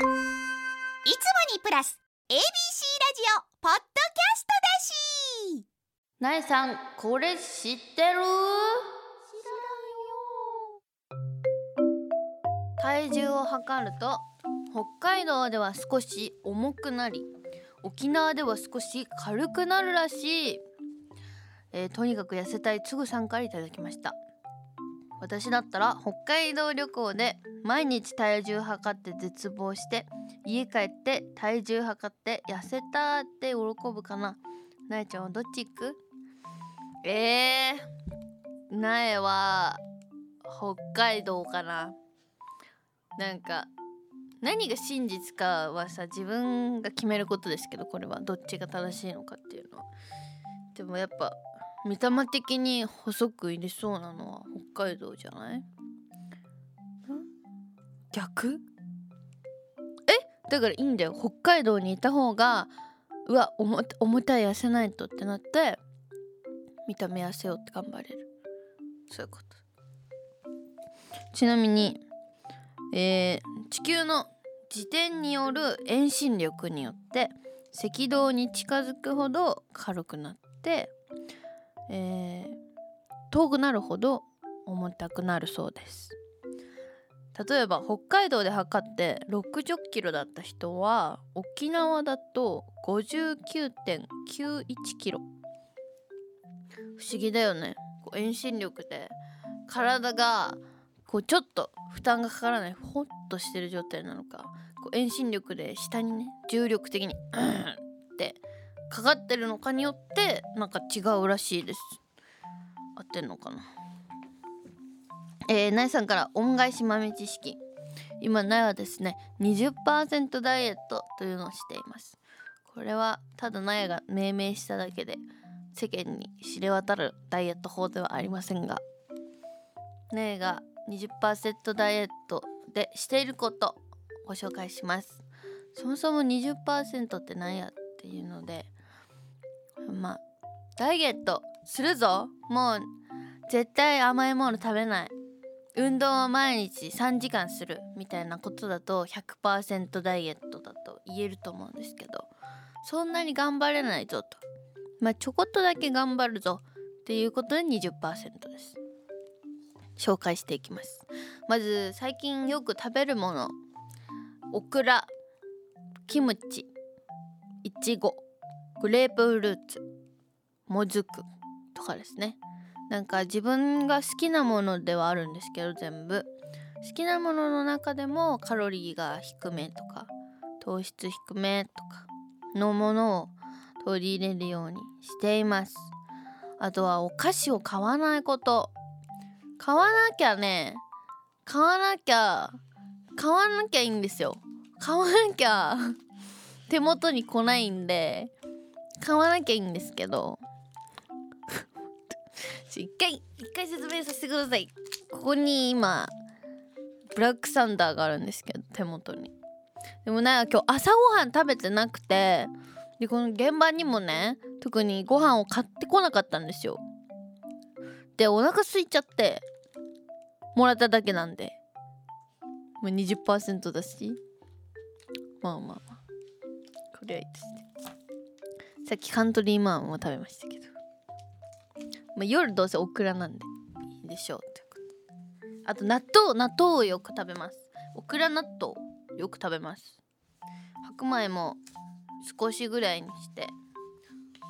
いつもにプラス ABC ラジオポッドキャストだし。なえさんこれ知ってる？体重を測ると北海道では少し重くなり沖縄では少し軽くなるらしい、えーとにかく痩せたいつぐさんからいただきました私だったら北海道旅行で毎日体重測って絶望して家帰って体重測って痩せたって喜ぶかな。なえちゃんはどっち行く？えー、なえは北海道かな。なんか何が真実かはさ自分が決めることですけどこれは。どっちが正しいのかっていうのは。でもやっぱ見た目的に細く入れそうなのは北海道じゃない？ん逆？え？だからいいんだよ。北海道にいた方がうわ重た重たい痩せないとってなって見た目痩せようって頑張れる。そういうこと。ちなみにえー地球の自転による遠心力によって赤道に近づくほど軽くなって、えー遠くなるほど重たくなるそうです。例えば北海道で測って60キロだった人は沖縄だと59.91キロ。不思議だよね。こう遠心力で体がこうちょっと負担がかからないほっとしてる状態なのかこう遠心力で下にね重力的にうんってかかってるのかによってなんか違うらしいです。合ってんのかな。えー、なえさんから恩返し豆知識。今なえはですね20%ダイエットというのをしています。これはただなえが命名しただけで世間に知れ渡るダイエット法ではありませんが。なえが20%ダイエットでしていることご紹介します。そもそも20%って何やっていうのでまあダイエットするぞ。もう絶対甘いもの食べない。運動を毎日3時間するみたいなことだと100%ダイエットだと言えると思うんですけどそんなに頑張れないぞと。まあちょこっとだけ頑張るぞっていうことで20%です。紹介していきます。まず最近よく食べるもの。オクラキムチいちごグレープフルーツ。もずく。とかですね。なんか自分が好きなものではあるんですけど全部。好きなものの中でもカロリーが低めとか糖質低めとかのものを取り入れるようにしています。あとはお菓子を買わないこと。買わなきゃね買わなきゃ買わなきゃいいんですよ。買わなきゃ手元に来ないんで買わなきゃいいんですけど。一回一回説明させてください。ここに今ブラックサンダーがあるんですけど手元に。でもなんか今日朝ごはん食べてなくてでこの現場にもね特にご飯を買ってこなかったんですよ。でお腹空いちゃってもらっただけなんで。まあ20%だし。まあまあまあ。これはいいですね。さっきカントリーマーンも食べましたけど、まあ、夜どうせオクラなんでいいでしょうってこと。あと納豆納豆をよく食べます。オクラ納豆よく食べます。白米も少しぐらいにして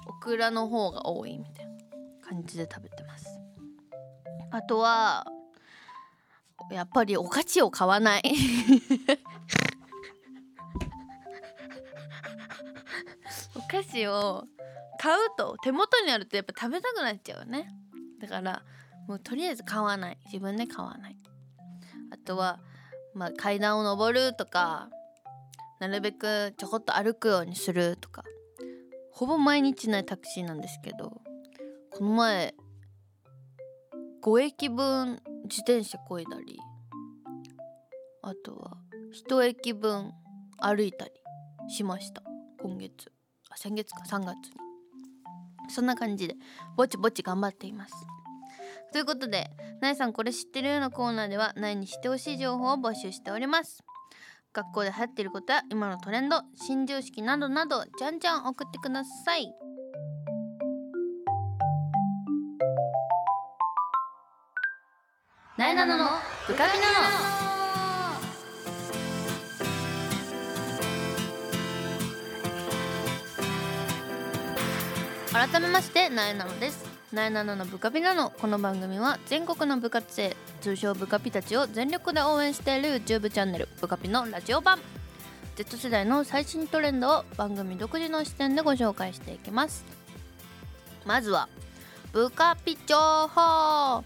オクラの方が多いみたいな感じで食べてます。あとはやっぱりお菓子を買わない。菓子を買うと手元にあるとやっぱ食べたくなっちゃうね。だからもうとりあえず買わない。自分で買わない。あとはまあ階段を上るとかなるべくちょこっと歩くようにするとか。ほぼ毎日ないタクシーなんですけどこの前5駅分自転車こいだりあとは1駅分歩いたりしました。今月。先月か3月に。そんな感じでぼちぼち頑張っています。ということで「なえさんこれ知ってる?」のコーナーではなえに知ってほしい情報を募集しております。学校で流行っていることや今のトレンド新常識などなどじゃんじゃん送ってください。なえなののブカピナ改めましてなえなのです。なえなののブカピナの。この番組は全国の部活生通称ブカピたちを全力で応援している YouTube チャンネルブカピのラジオ版。Z 世代の最新トレンドを番組独自の視点でご紹介していきます。まずはブカピ情報。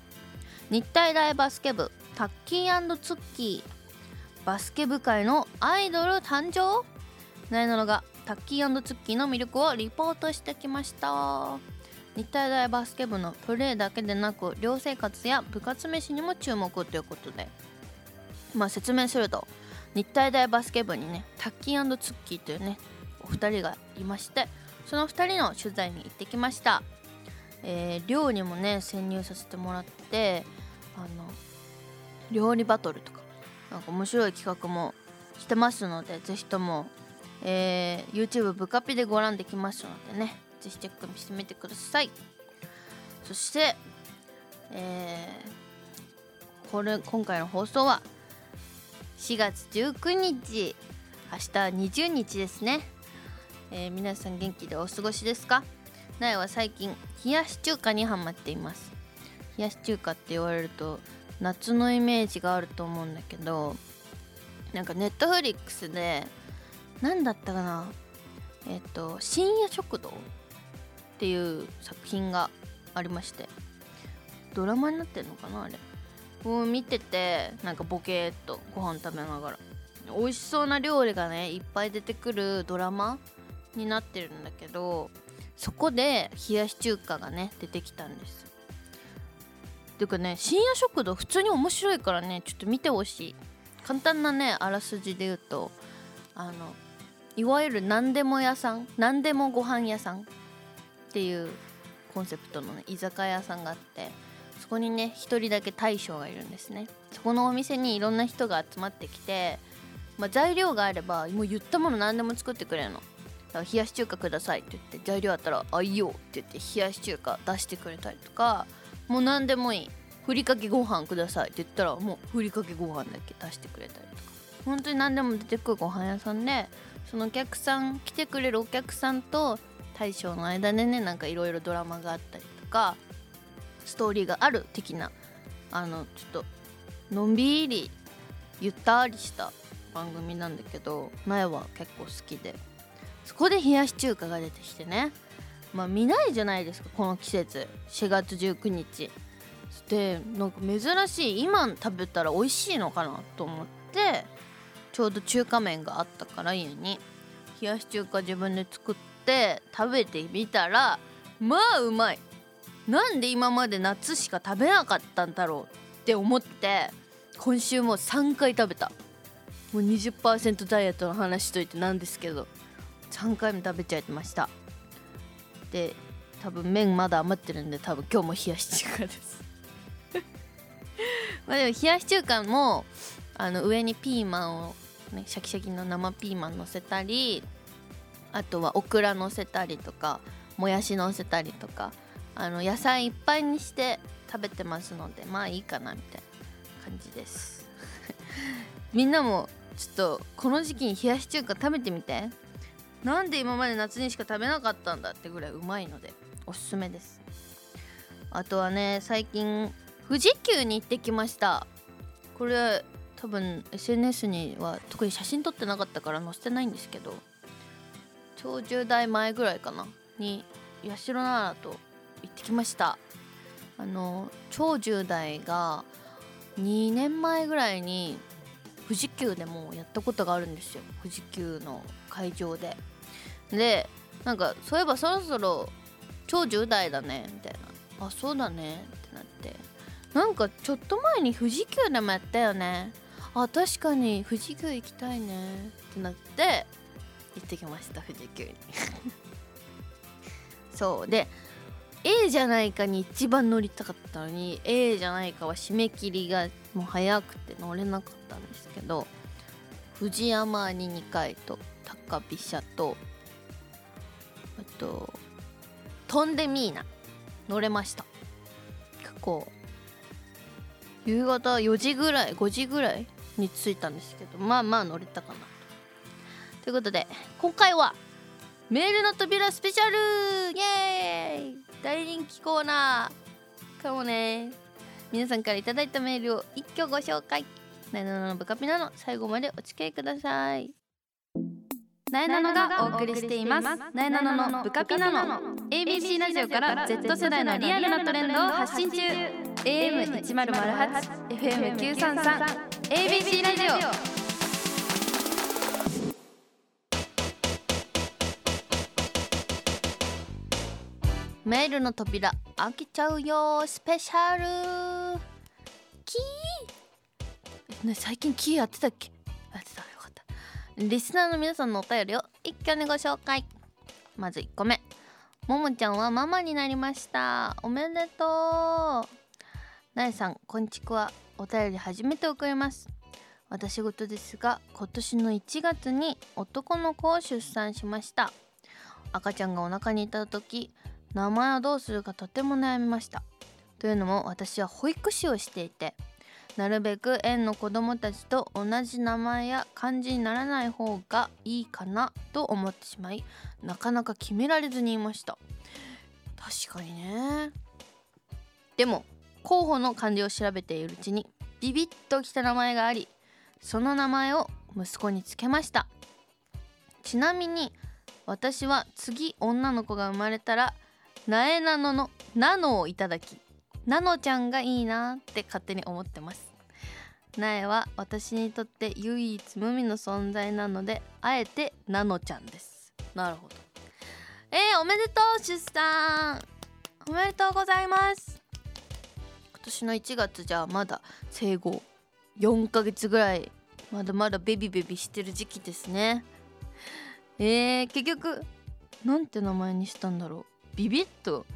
日体大バスケ部タッキーツッキー。バスケ部界のアイドル誕生？なえなのがタッキーツッキーの魅力をリポートしてきました。日体大バスケ部のプレーだけでなく寮生活や部活飯にも注目ということで。まあ説明すると日体大バスケ部にねタッキーツッキーというねお二人がいましてその二人の取材に行ってきました、えー、寮にもね潜入させてもらってあの料理バトルとかなんか面白い企画もしてますのでぜひとも、えー、YouTube ブカピでご覧できますのでねぜひチェックしてみてください。そして、えー、これ今回の放送は4月19日明日20日ですね、えー、皆さん元気でお過ごしですか？苗は最近冷やし中華にハマっています。冷やし中華って言われると夏のイメージがあると思うんだけどなんかネットフリックスで何だったかな？えっ、と深夜食堂っていう作品がありまして。ドラマになってんのかなあれ。を見ててなんかボケーっとご飯食べながら。美味しそうな料理がねいっぱい出てくるドラマになってるんだけどそこで冷やし中華がね出てきたんです。ていうかね深夜食堂普通に面白いからねちょっと見てほしい。簡単なねあらすじで言うとあのいわゆる何でも屋さん何でもご飯屋さんっていうコンセプトの、ね、居酒屋さんがあってそこにね1人だけ大将がいるんですね。そこのお店にいろんな人が集まってきて、まあ、材料があればもう言ったもの何でも作ってくれるの。冷やし中華くださいって言って材料あったら「あいいよ」って言って冷やし中華出してくれたりとかもう何でもいい。ふりかけご飯くださいって言ったらもうふりかけご飯だけ出してくれたりとか。本当に何でも出てくるご飯屋さんでそのお客さん来てくれるお客さんと大将の間でねなんかいろいろドラマがあったりとかストーリーがある的なあのちょっとのんびりゆったりした番組なんだけど苗は結構好きで。そこで冷やし中華が出てきてね。まあ見ないじゃないですかこの季節。4月19日。でなんか珍しい。今食べたら美味しいのかなと思ってちょうど中華麺があったから家に。冷やし中華自分で作って食べてみたらまあうまい。なんで今まで夏しか食べなかったんだろうって思って今週も3回食べた。もう20%ダイエットの話しといてなんですけど3回も食べちゃいました。で多分麺まだ余ってるんで多分今日も冷やし中華です。まあでも冷やし中華もあの上にピーマンを、ね、シャキシャキの生ピーマン乗せたりあとはオクラ乗せたりとかもやし乗せたりとかあの野菜いっぱいにして食べてますのでまあいいかなみたいな感じです。みんなもちょっとこの時期に冷やし中華食べてみて。なんで今まで夏にしか食べなかったんだってぐらいうまいのでおすすめです。あとはね最近富士急に行ってきました。これ多分 SNS には特に写真撮ってなかったから載せてないんですけど超10代前ぐらいかなに八代奈良と行ってきました。あの超10代が2年前ぐらいに富士急でもやったことがあるんですよ。富士急の会場で。でなんかそういえばそろそろ超10代だねみたいな。あそうだねってなって。なんかちょっと前に富士急でもやったよね。あ確かに富士急行きたいね。ってなって行ってきました富士急に。そう。で A じゃないかに一番乗りたかったのに A じゃないかは締め切りがもう早くて乗れなかったんですけど藤山に2回と高飛車とあとトンデミーナ乗れました。結構夕方4時ぐらい5時ぐらいに着いたんですけどまあまあ乗れたかなと。いうことで今回はメールの扉スペシャル!イエーイ!大人気コーナーかもね。皆さんから頂いたメールを一挙ご紹介。なえなののブカピナの最後までお付き合いください。なえなのがお送りしています。なえなののブカピナの ABC ラジオから Z 世代のリアルなトレンドを発信中。AM1008 FM933 ABC ラジオ。メールの扉開けちゃうよスペシャル。キー？ね最近キーやってたっけ？やってたよかった。リスナーの皆さんのお便りを一挙にご紹介。まず1個目。ももちゃんはママになりました。おめでとう。なえさんこんちくわ。お便り初めて送ります。私事ですが今年の1月に男の子を出産しました。赤ちゃんがお腹にいた時名前をどうするかとても悩みました。というのも私は保育士をしていてなるべく園の子供たちと同じ名前や漢字にならない方がいいかなと思ってしまいなかなか決められずにいました。確かにね。でも候補の漢字を調べているうちにビビッときた名前がありその名前を息子につけました。ちなみに私は次女の子が生まれたらなえなののなのをいただきなのちゃんがいいなって勝手に思ってます。なえは私にとって唯一無二の存在なのであえてなのちゃんです。なるほど。えー、おめでとう出産。おめでとうございます。年の1月じゃあまだ生後4ヶ月ぐらいまだまだベビベビしてる時期ですね。えー、結局なんて名前にしたんだろう。ビビッと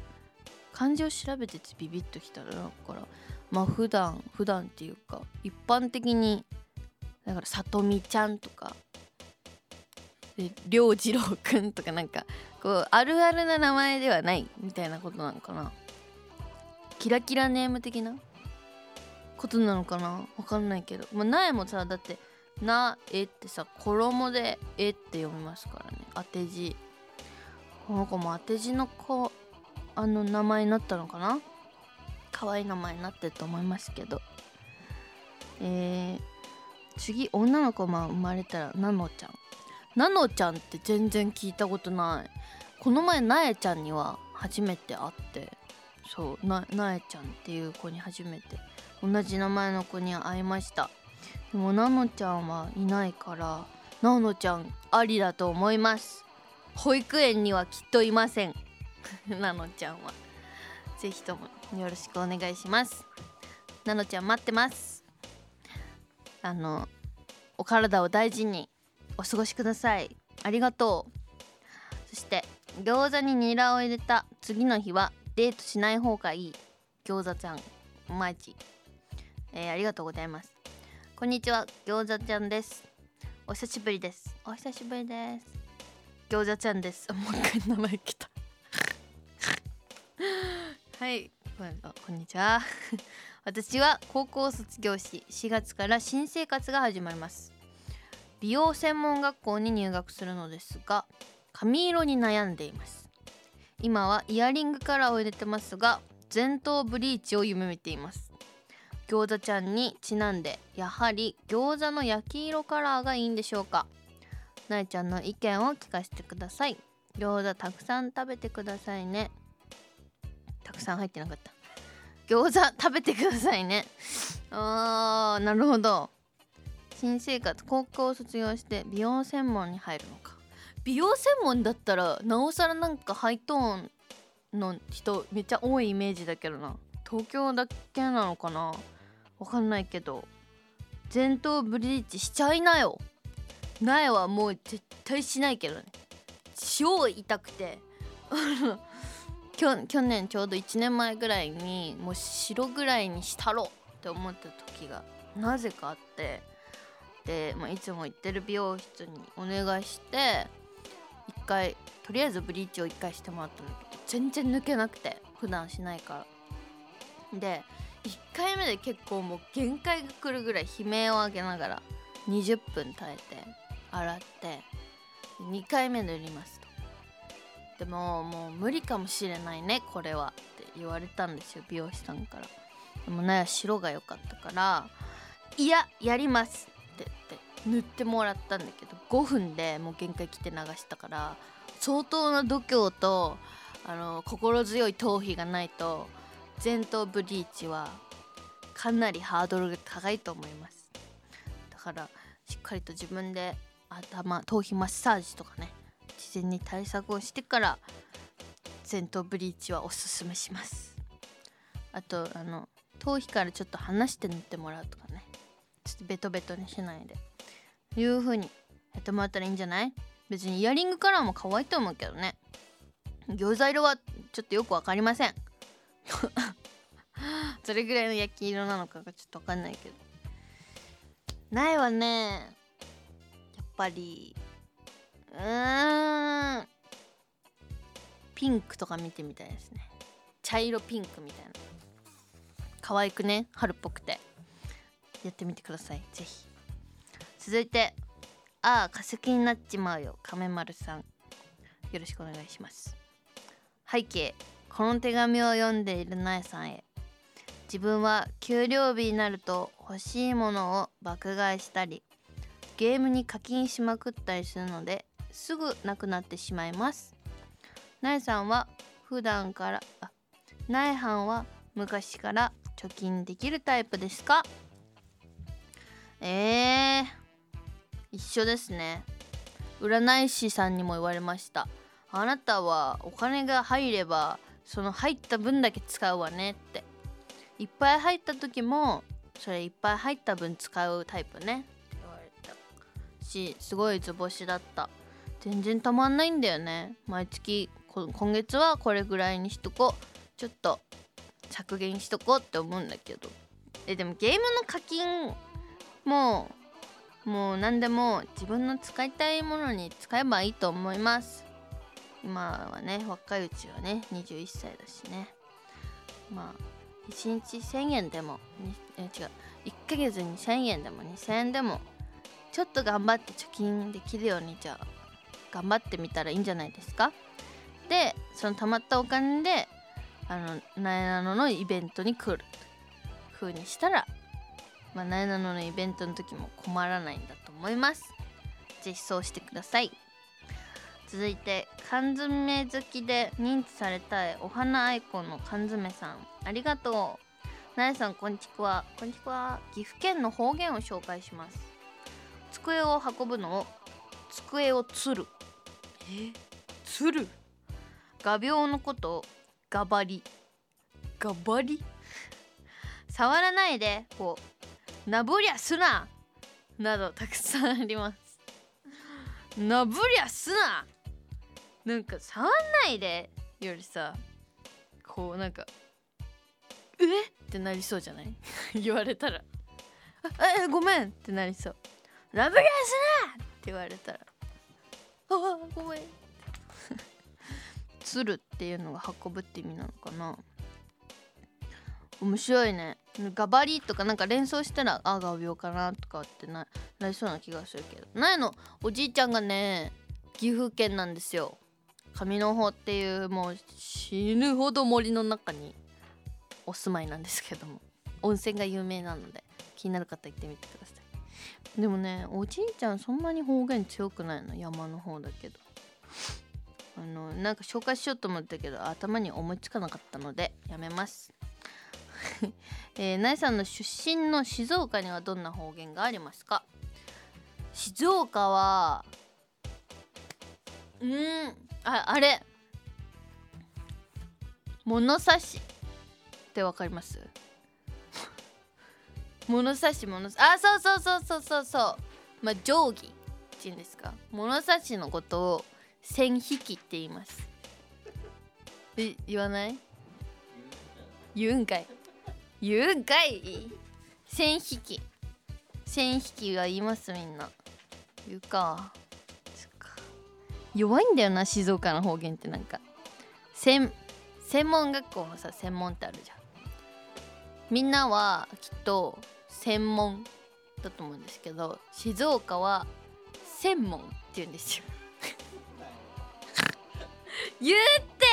漢字を調べててビビッときたらだからまあ普段普段っていうか一般的にだからさとみちゃんとか涼次郎くんとかなんかこうあるあるな名前ではないみたいなことなのかな。キラキラネーム的なことなのかな？わかんないけど。まあ苗もさだって「なえ」ってさ衣で「え」って読みますからね。当て字。この子も当て字の子あの名前になったのかな？可愛い名前になってると思いますけど。えー、次女の子が生まれたらなのちゃん。なのちゃんって全然聞いたことない。この前なえちゃんには初めて会って。そうななえちゃんっていう子に初めて。同じ名前の子に会いました。でもなのちゃんはいないからなのちゃんありだと思います。保育園にはきっといません。なのちゃんは。ぜひともよろしくお願いします。なのちゃん待ってます。あのお体を大事にお過ごしください。ありがとう。そして餃子にニラを入れた次の日はデートしない方がいい。餃子ちゃん。おまいち。えー、ありがとうございます。こんにちは。餃子ちゃんです。お久しぶりです。お久しぶりです。餃子ちゃんです。もう一回名前来た。はい。こんにちは。私は高校卒業し4月から新生活が始まります。美容専門学校に入学するのですが髪色に悩んでいます今はイヤリングカラーを入れてますが前頭ブリーチを夢見ています。餃子ちゃんにちなんでやはり餃子の焼き色カラーがいいんでしょうか。なえちゃんの意見を聞かせてください。餃子たくさん食べてくださいね。たくさん入ってなかった。餃子食べてくださいね。あーなるほど。新生活高校を卒業して美容専門に入るのか。美容専門だったらなおさらなんかハイトーンの人めっちゃ多いイメージだけどな。東京だけなのかな？わかんないけど。前頭ブリーチしちゃいなよ。苗はもう絶対しないけどね。超痛くて。去年ちょうど1年前ぐらいにもう白ぐらいにしたろって思った時がなぜかあって。で、まあ、いつも行ってる美容室にお願いして一回とりあえずブリーチを一回してもらったんだけど全然抜けなくて普段しないから。で1回目で結構もう限界が来るぐらい悲鳴を上げながら20分耐えて洗って2回目塗りますと。でももう無理かもしれないねこれはって言われたんですよ美容師さんから。でもなや白が良かったからいややりますって言って塗ってもらったんだけど5分でもう限界来て流したから相当な度胸とあの心強い頭皮がないと前頭ブリーチはかなりハードルが高いと思います。だからしっかりと自分で頭頭皮マッサージとかね事前に対策をしてから前頭ブリーチはおすすめします。あとあの頭皮からちょっと離して塗ってもらうとかね。ちょっとベトベトにしないで。いう風にやってもらったらいいんじゃない？別にイヤリングカラーも可愛いと思うけどね。餃子色はちょっとよく分かりません。それぐらいの焼き色なのかがちょっと分かんないけど。苗はね。やっぱり。うーん。ピンクとか見てみたいですね。茶色ピンクみたいな。可愛くね？春っぽくて。やってみてください。ぜひ。続いて。ああ化石になっちまうよ。亀丸さん。よろしくお願いします。背景。この手紙を読んでいるなえさんへ。自分は給料日になると欲しいものを爆買いしたりゲームに課金しまくったりするのですぐなくなってしまいます。なえさんは普段からあなえはんは昔から貯金できるタイプですか？えー、一緒ですね。占い師さんにも言われました。あなたはお金が入ればその入った分だけ使うわねって。いっぱい入った時もそれいっぱい入った分使うタイプね。って言われた。しすごい図星だった。全然たまんないんだよね。毎月今月はこれぐらいにしとこう。ちょっと削減しとこうって思うんだけど。えでもゲームの課金ももう何でも自分の使いたいものに使えばいいと思います。今はね若いうちはね21歳だしね。まあ1日1000円でもえ違う1ヶ月に1000円でも2000円でもちょっと頑張って貯金できるようにじゃあ頑張ってみたらいいんじゃないですか？でその貯まったお金であのなえなののイベントに来る。風にしたらまあ、なえなののイベントの時も困らないんだと思います。ぜひそうしてください。続いて缶詰好きで認知されたいお花アイコンの缶詰さんありがとう。なえさんこんちくわこんちくわ岐阜県の方言を紹介します。机を運ぶのを机をつる。え？つる？画鋲のことをがばりがばり触らないでこうなぶりゃすななどたくさんあります。なぶりゃすななんか触んないでよりさこうなんかえ？ってなりそうじゃない？言われたら。あえごめんってなりそう。なぶりゃすなって言われたら。あごめんつる っていうのが運ぶって意味なのかな？面白いね。ガバリとかなんか連想したらあ画鋲かなとかってななりそうな気がするけど。苗の。おじいちゃんがね岐阜県なんですよ。上の方っていうもう死ぬほど森の中にお住まいなんですけども。温泉が有名なので気になる方行ってみてください。でもねおじいちゃんそんなに方言強くないの。山の方だけど。あのなんか紹介しようと思ったけど頭に思いつかなかったのでやめます。えー、なえさんの出身の静岡にはどんな方言がありますか？静岡はうんああれ。物差しってわかります？物差し物差あそうそうそうそうそうそう。まあ定規っていうんですか？物差しのことを線引きって言います。え言わない？言うんかい。言うんかい線引き。線引きがいますみんな。言うかか。弱いんだよな静岡の方言ってなんか。専専門学校のさ専門ってあるじゃん。みんなはきっと専門だと思うんですけど静岡は専門って言うんですよ。言って！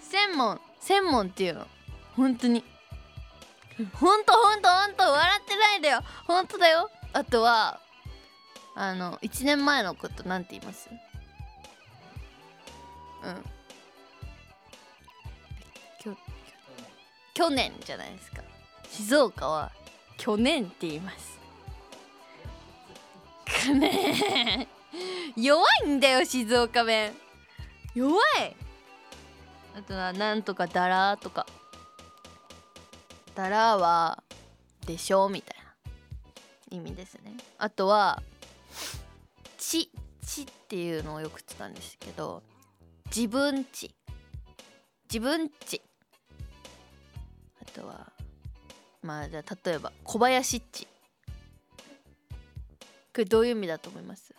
専門専門っていうの。本当に。ほんとほんとほんと笑ってないでよ。ほんとだよ。あとはあの1年前のことなんて言います？うん。きょ去年じゃないですか。静岡は去年って言います。くね弱いんだよ静岡弁。弱い。あとはなんとかだらーとか。だらはでしょみたいな意味ですね。あとはちちっていうのをよく使うんですけど自分ち。自分ち。あとはまあじゃあ例えば小林っち。これどういう意味だと思います？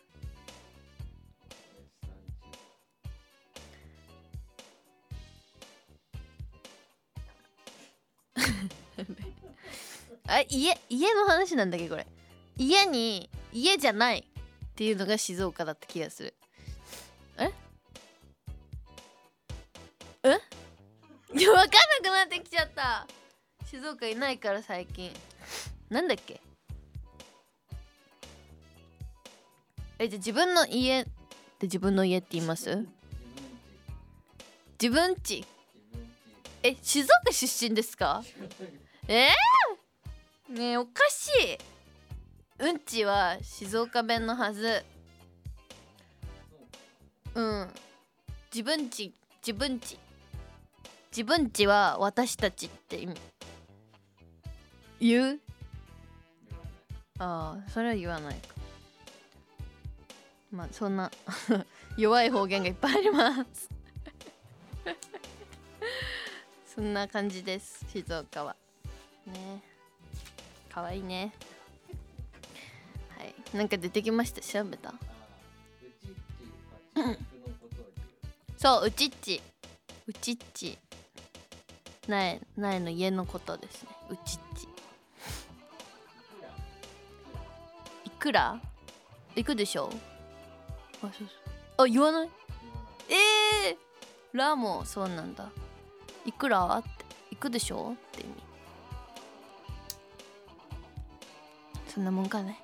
あ家家の話なんだけどこれ。家に家じゃないっていうのが静岡だった気がする。え？え？いや分かんなくなってきちゃった。静岡いないから最近。なんだっけ？えじゃあ自分の家って自分の家って言います？自分家。え静岡出身ですか？えー、ねえおかしい。うんちは静岡弁のはず。うん。自分ち自分ち。自分ちは私たちって意味。言う？ああそれは言わないか。まあそんな 弱い方言がいっぱいあります。そんな感じです静岡は。ね。かわいいね。はい。なんか出てきました？調べた？そううちっち。うちっち。苗苗の家のことですね。うちっち。いくら？いくでしょあそうそう。あ言わない？ええー、ラもそうなんだいくら？っていくでしょ？って意味。そんなもんかね。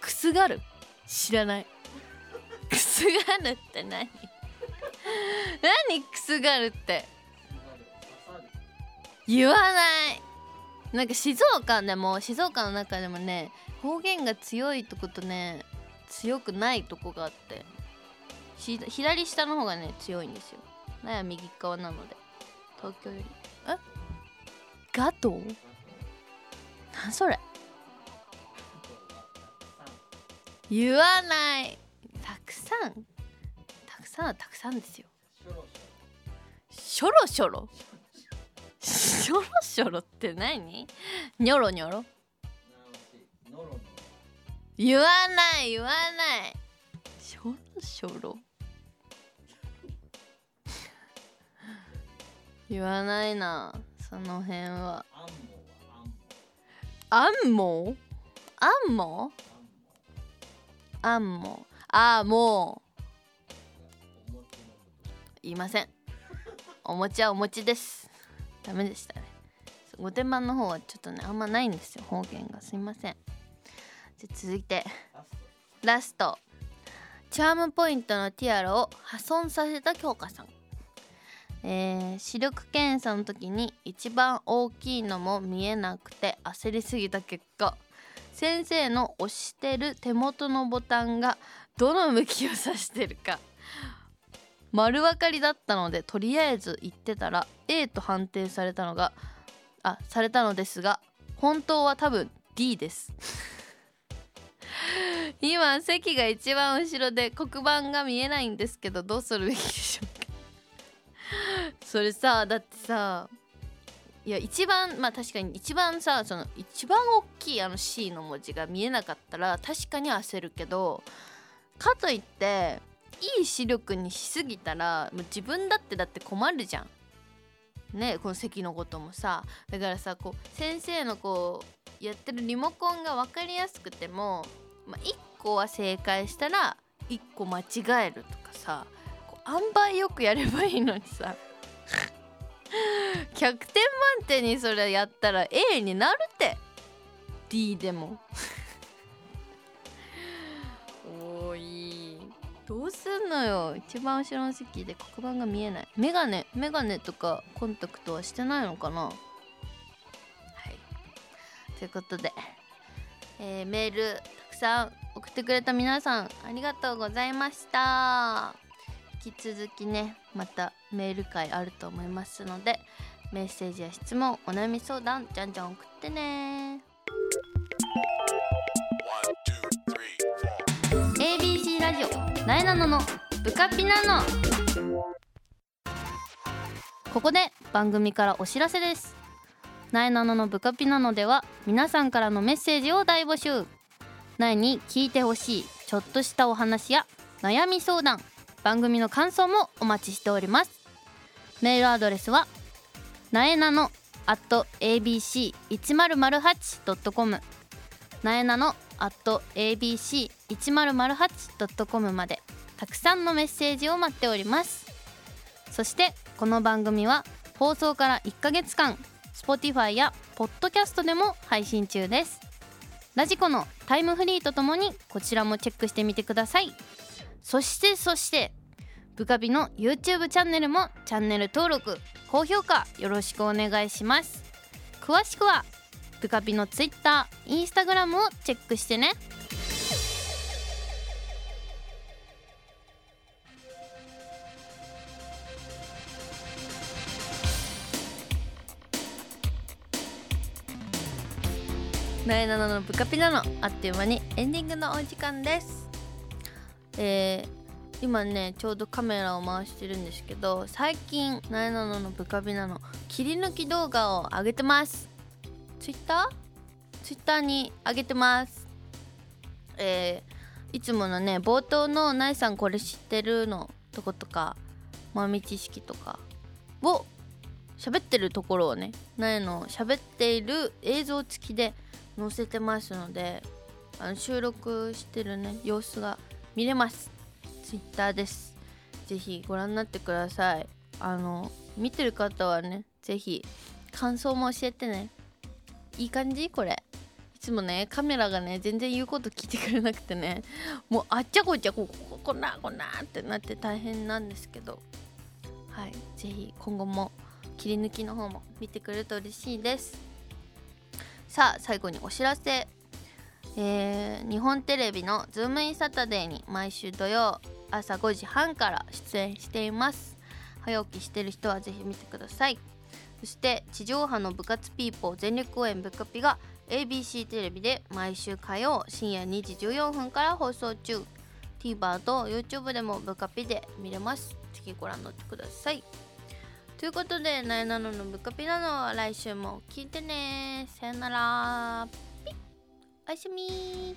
くすがる。知らない。くすがるって何？何くすがるって？言わない。なんか静岡でも静岡の中でもね方言が強いとことね強くないとこがあって左下の方がね強いんですよ。なや右側なので。東京より。え？ガトー？なんそれ？言わない。たくさん。たくさんはたくさんですよ。しょろしょろしょろしょろって何？にょろにょろ言わない言わない。しょろしょろ言わないなその辺は。あんもあんもあんもああもう。言いません。お餅はお餅です。ダメでしたね。御殿場の方はちょっとねあんまないんですよ。方言が。すいません。じゃ続いて。ラスト。チャームポイントのティアラを破損させた京香さんえー、視力検査の時に一番大きいのも見えなくて焦りすぎた結果先生の押してる手元のボタンがどの向きを指してるか丸分かりだったのでとりあえず言ってたら A と判定されたのがあされたのですが本当は多分 D です。今席が一番後ろで黒板が見えないんですけどどうするべきでしょうそれさだってさいや一番まあ確かに一番さその一番大きいあの C の文字が見えなかったら確かに焦るけどかといっていい視力にしすぎたらもう自分だってだって困るじゃん。ねこの席のこともさだからさこう先生のこうやってるリモコンが分かりやすくても、まあ、1個は正解したら1個間違えるとかさこう塩梅よくやればいいのにさ100点満点にそれやったら A になるって。D でも。おいどうすんのよ。一番後ろの席で黒板が見えない。メガネメガネとかコンタクトはしてないのかな。はい。ということで、えーメールたくさん送ってくれた皆さんありがとうございました。引き続きねまたメール会あると思いますのでメッセージや質問お悩み相談じゃんじゃん送ってね。ABC ラジオなえなののブカピナノ。ここで番組からお知らせです。なえなののブカピナノでは皆さんからのメッセージを大募集。なえに聞いてほしいちょっとしたお話や悩み相談。番組の感想もお待ちしております。メールアドレスはなえなの at abc1008.com なえなの at abc1008.com までたくさんのメッセージを待っております。そしてこの番組は放送から1ヶ月間 Spotify や Podcast でも配信中です。ラジコのタイムフリーとともにこちらもチェックしてみてください。そしてそしてブカビの YouTube チャンネルもチャンネル登録高評価よろしくお願いします。詳しくはブカビの Twitter、Instagram をチェックしてね。なえなののブカピなのあっという間にエンディングのお時間です。えー、今ねちょうどカメラを回してるんですけど最近なえなののブカピなの。切り抜き動画を上げてます。ツイッター？ツイッターに上げてます。えー、いつものね冒頭の「なえさんこれ知ってる?」のとことか豆知識とかを喋ってるところをねなえの喋っている映像付きで載せてますのであの収録してるね様子が見れます。ツイッターです。ぜひご覧になってください。あの見てる方はねぜひ感想も教えてね。いい感じ？これ。いつもねカメラがね全然言うこと聞いてくれなくてね。もうあっちゃこっちゃこここんなこんなってなって大変なんですけど。はい。ぜひ今後も切り抜きの方も見てくれると嬉しいです。さあ最後にお知らせ。えー日本テレビの「ズームインサタデー」に毎週土曜朝5時半から出演しています。早起きしてる人はぜひ見てください。そして地上波の部活ピーポー全力応援部カピが ABC テレビで毎週火曜深夜2時14分から放送中。TVer と YouTube でも部カピで見れます。ぜひご覧になってください。ということで、なえなののブカピなのは来週も聞いてね。さよなら。おやすみ